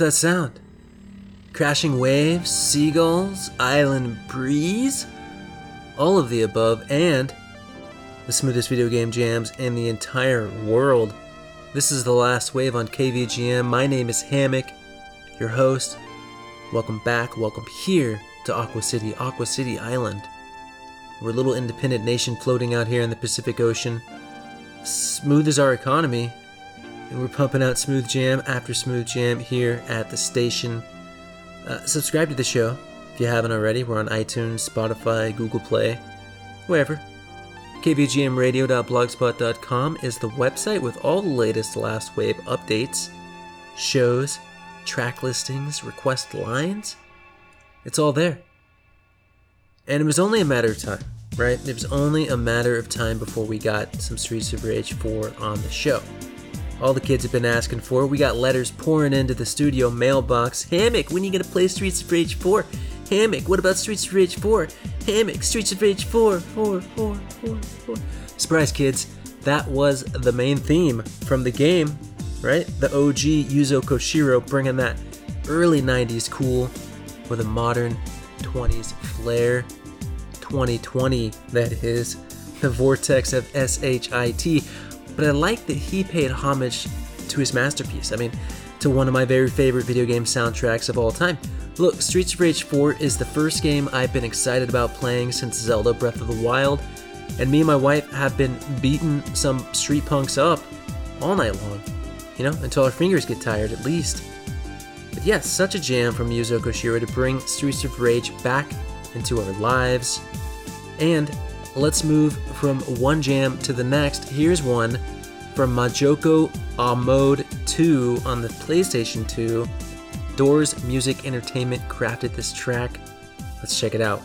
That sound? Crashing waves, seagulls, island breeze? All of the above, and the smoothest video game jams in the entire world. This is the last wave on KVGM. My name is Hammock, your host. Welcome back, welcome here to Aqua City, Aqua City Island. We're a little independent nation floating out here in the Pacific Ocean. Smooth as our economy, and we're pumping out smooth jam after smooth jam here at the station. Uh, subscribe to the show if you haven't already. We're on iTunes, Spotify, Google Play, wherever. KVGMradio.blogspot.com is the website with all the latest Last Wave updates, shows, track listings, request lines. It's all there. And it was only a matter of time, right? It was only a matter of time before we got some Streets of Rage 4 on the show. All the kids have been asking for. We got letters pouring into the studio mailbox. Hammock, when you gonna play Streets of Rage 4? Hammock, what about Streets of Rage 4? Hammock, Streets of Rage 4, 4, 4, 4, 4. Surprise, kids. That was the main theme from the game, right? The OG Yuzo Koshiro bringing that early 90s cool with a modern 20s flair. 2020, that is, the vortex of SHIT. But I like that he paid homage to his masterpiece. I mean, to one of my very favorite video game soundtracks of all time. Look, Streets of Rage 4 is the first game I've been excited about playing since Zelda Breath of the Wild, and me and my wife have been beating some street punks up all night long, you know, until our fingers get tired at least. But yes, such a jam from Yuzo Koshiro to bring Streets of Rage back into our lives. And let's move from one jam to the next. Here's one from Majoko A Mode 2 on the PlayStation 2. Doors Music Entertainment crafted this track. Let's check it out.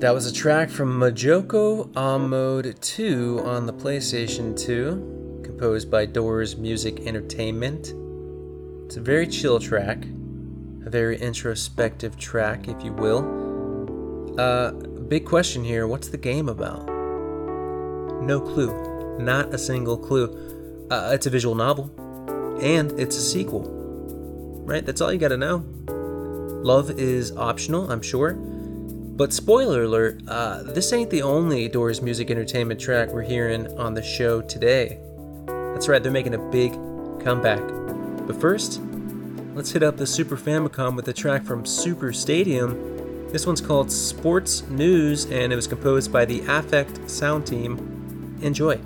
That was a track from Majoko A Mode 2 on the PlayStation 2, composed by Doors Music Entertainment. It's a very chill track, a very introspective track, if you will. Uh, big question here what's the game about? No clue. Not a single clue. Uh, it's a visual novel, and it's a sequel. Right? That's all you gotta know. Love is optional, I'm sure but spoiler alert, uh, this ain't the only Doors Music Entertainment track we're hearing on the show today. That's right, they're making a big comeback. But first, let's hit up the Super Famicom with a track from Super Stadium. This one's called Sports News and it was composed by the Affect Sound Team. Enjoy.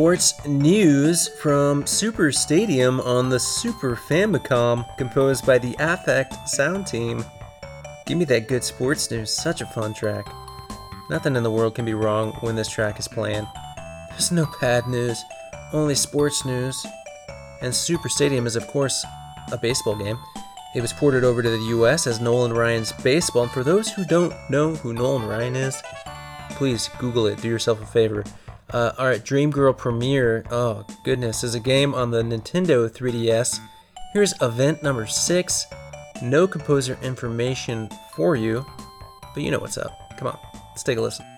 Sports news from Super Stadium on the Super Famicom, composed by the Affect Sound Team. Give me that good sports news, such a fun track. Nothing in the world can be wrong when this track is playing. There's no bad news, only sports news. And Super Stadium is, of course, a baseball game. It was ported over to the US as Nolan Ryan's Baseball, and for those who don't know who Nolan Ryan is, please Google it, do yourself a favor. Uh, all right, Dream Girl Premiere. Oh goodness, is a game on the Nintendo 3DS. Here's event number six. No composer information for you, but you know what's up. Come on, let's take a listen.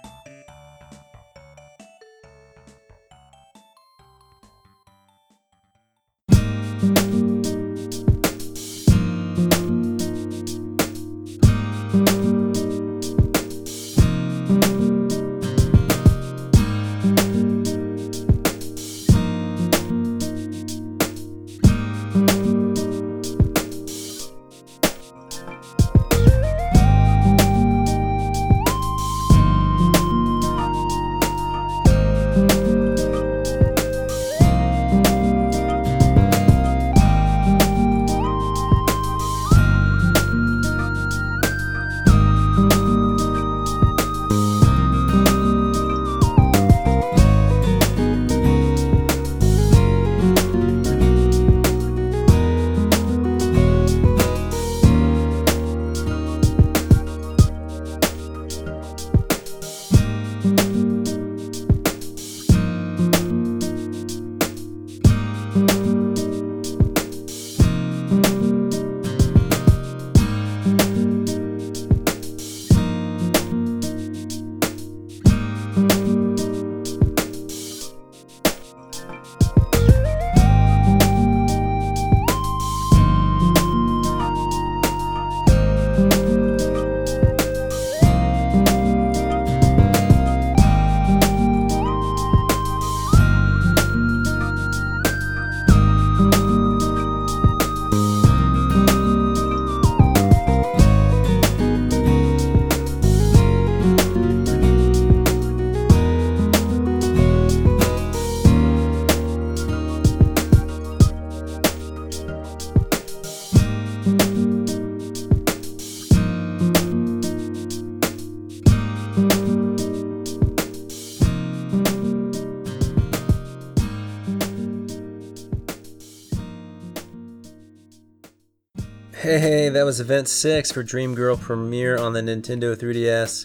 Was Event 6 for Dream Girl Premiere on the Nintendo 3DS.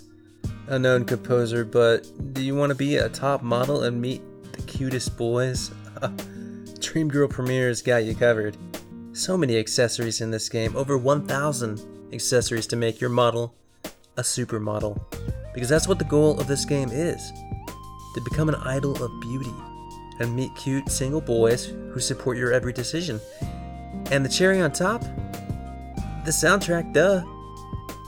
Unknown composer, but do you want to be a top model and meet the cutest boys? Dream Girl Premiere's got you covered. So many accessories in this game, over 1,000 accessories to make your model a supermodel. Because that's what the goal of this game is to become an idol of beauty and meet cute single boys who support your every decision. And the cherry on top? The soundtrack, duh,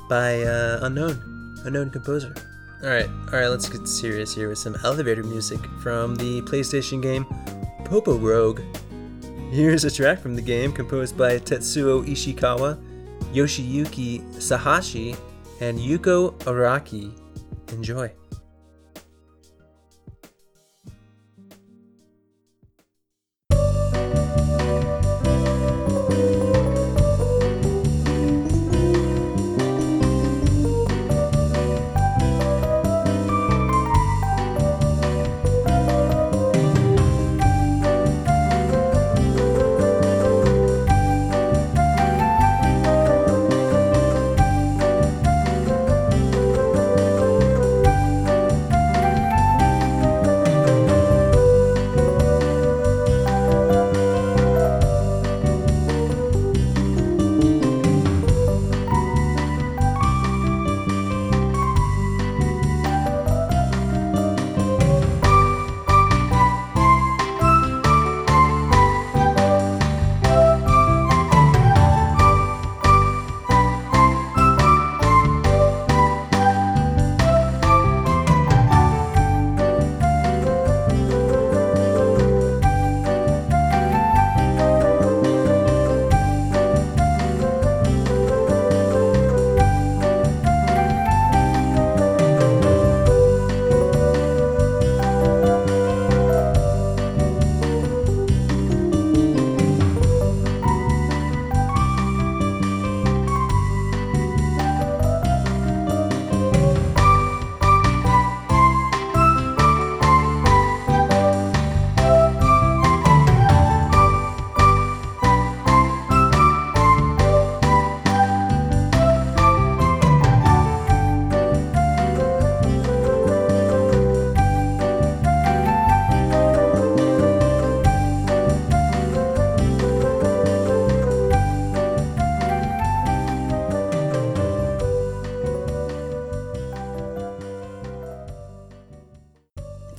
by uh, unknown, unknown composer. Alright, alright, let's get serious here with some elevator music from the PlayStation game Popo Rogue. Here's a track from the game composed by Tetsuo Ishikawa, Yoshiyuki Sahashi, and Yuko Araki. Enjoy.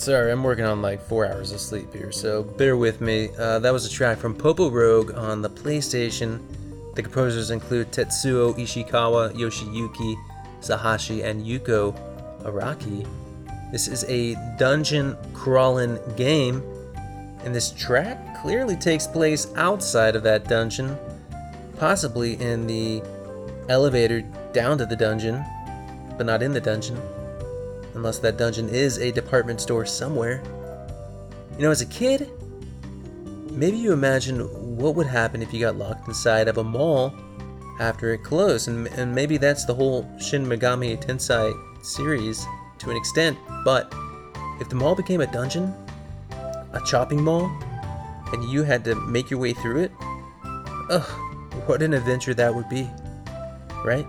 Sorry, I'm working on like four hours of sleep here, so bear with me. Uh, that was a track from Popo Rogue on the PlayStation. The composers include Tetsuo Ishikawa, Yoshiyuki Sahashi, and Yuko Araki. This is a dungeon crawling game, and this track clearly takes place outside of that dungeon, possibly in the elevator down to the dungeon, but not in the dungeon unless that dungeon is a department store somewhere. You know, as a kid, maybe you imagine what would happen if you got locked inside of a mall after it closed, and, and maybe that's the whole Shin Megami Tensei series to an extent, but if the mall became a dungeon, a chopping mall, and you had to make your way through it, ugh, what an adventure that would be, right?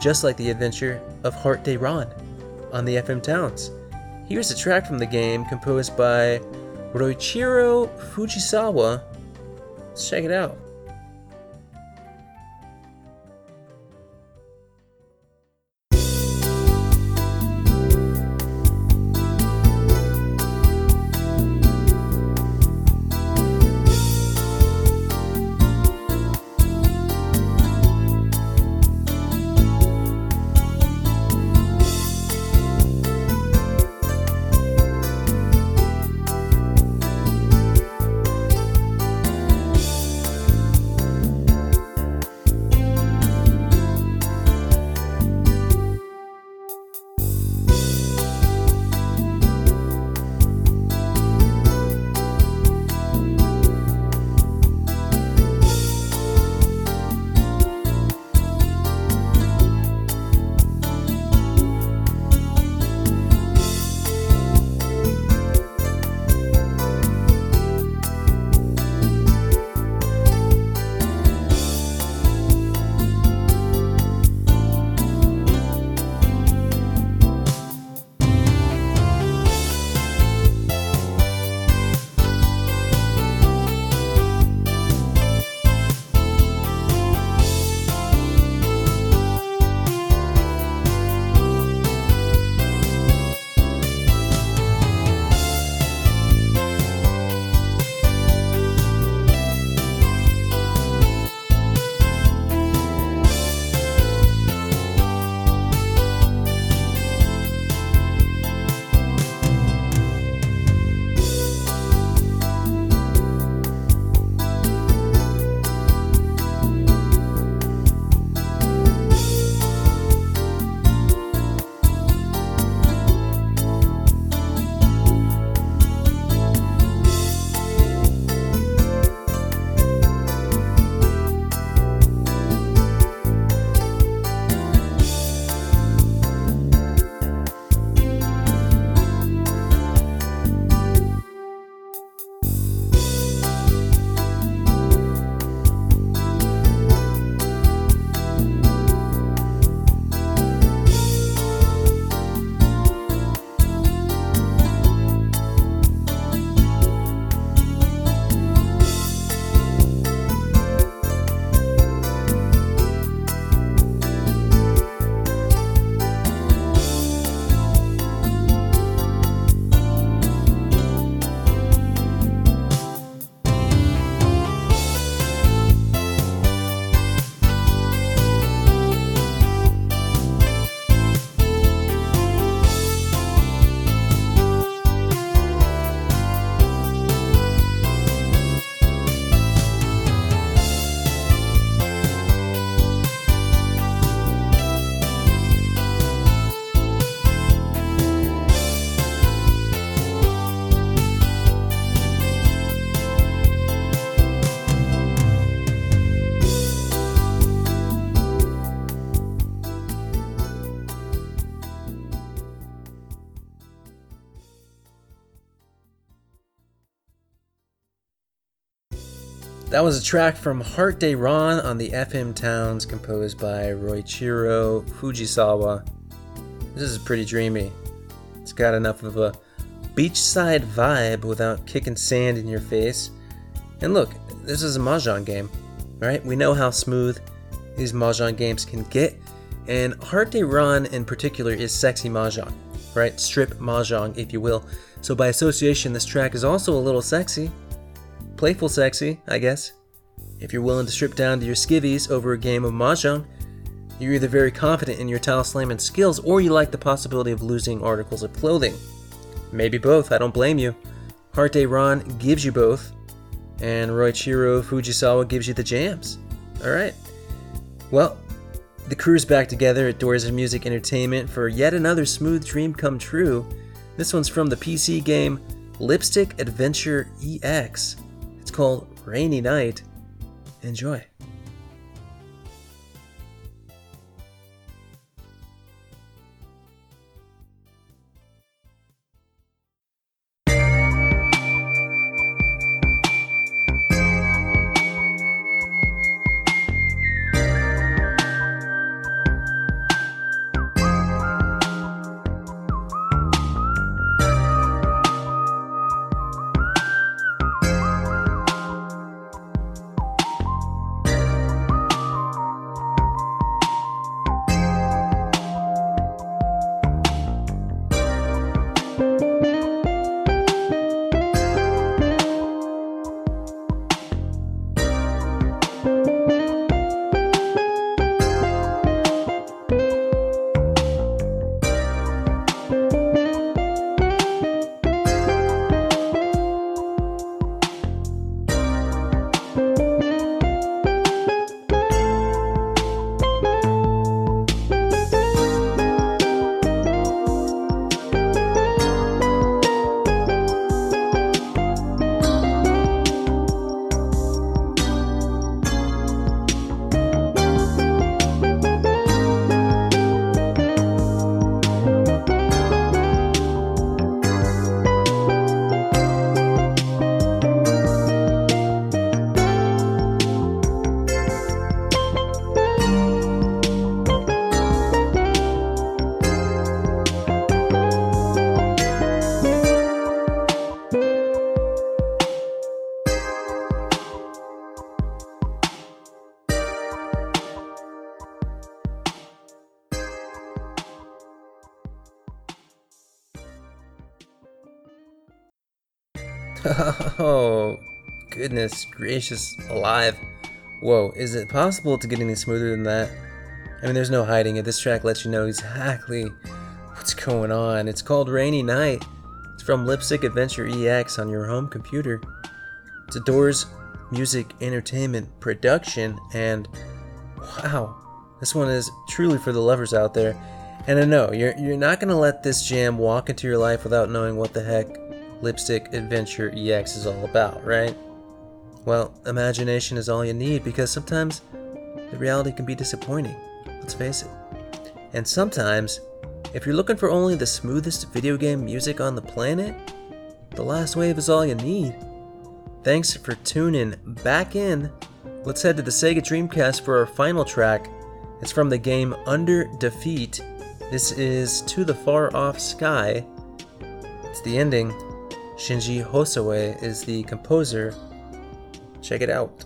Just like the adventure of Heart Day Ron on the FM Towns. Here's a track from the game composed by Roichiro Fujisawa. Let's check it out. That was a track from Heart Day Ron on the FM Towns composed by Roichiro Fujisawa. This is pretty dreamy. It's got enough of a beachside vibe without kicking sand in your face. And look, this is a Mahjong game, right? We know how smooth these Mahjong games can get, and Heart Day Ron in particular is sexy Mahjong, right? Strip Mahjong, if you will. So by association, this track is also a little sexy. Playful sexy, I guess. If you're willing to strip down to your skivvies over a game of Mahjong, you're either very confident in your tile slamming skills or you like the possibility of losing articles of clothing. Maybe both, I don't blame you. Heart Day Ron gives you both, and Roichiro Fujisawa gives you the jams. Alright. Well, the crew's back together at Doors of Music Entertainment for yet another smooth dream come true. This one's from the PC game Lipstick Adventure EX. It's called Rainy Night. Enjoy. Oh, goodness gracious alive. Whoa, is it possible to get any smoother than that? I mean, there's no hiding it. This track lets you know exactly what's going on. It's called Rainy Night. It's from Lipstick Adventure EX on your home computer. It's a Doors Music Entertainment production, and wow, this one is truly for the lovers out there. And I know you're you're not gonna let this jam walk into your life without knowing what the heck Lipstick Adventure EX is all about, right? Well, imagination is all you need because sometimes the reality can be disappointing. Let's face it. And sometimes, if you're looking for only the smoothest video game music on the planet, the last wave is all you need. Thanks for tuning back in. Let's head to the Sega Dreamcast for our final track. It's from the game Under Defeat. This is To the Far Off Sky. It's the ending. Shinji Hosoe is the composer. Check it out.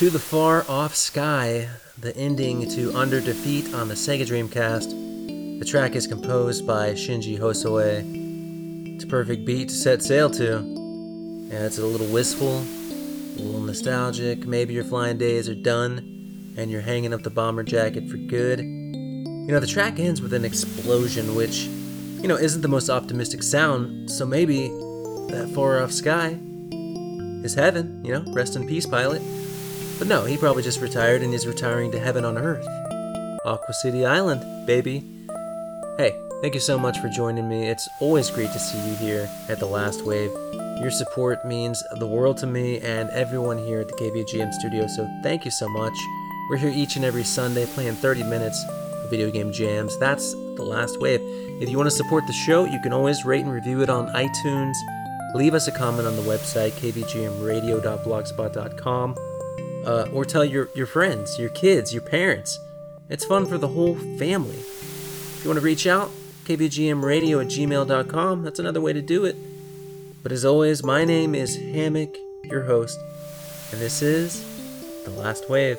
To the Far Off Sky, the ending to Under Defeat on the Sega Dreamcast. The track is composed by Shinji Hosoe. It's a perfect beat to set sail to. And it's a little wistful, a little nostalgic. Maybe your flying days are done and you're hanging up the bomber jacket for good. You know, the track ends with an explosion, which, you know, isn't the most optimistic sound, so maybe that far off sky is heaven, you know, rest in peace, pilot. But no, he probably just retired and is retiring to heaven on earth. Aqua City Island, baby. Hey, thank you so much for joining me. It's always great to see you here at The Last Wave. Your support means the world to me and everyone here at the KVGM studio, so thank you so much. We're here each and every Sunday playing 30 minutes of video game jams. That's The Last Wave. If you want to support the show, you can always rate and review it on iTunes. Leave us a comment on the website, kvgmradio.blogspot.com uh, or tell your, your friends, your kids, your parents. It's fun for the whole family. If you want to reach out, kvgmradio at gmail.com. That's another way to do it. But as always, my name is Hammock, your host, and this is The Last Wave.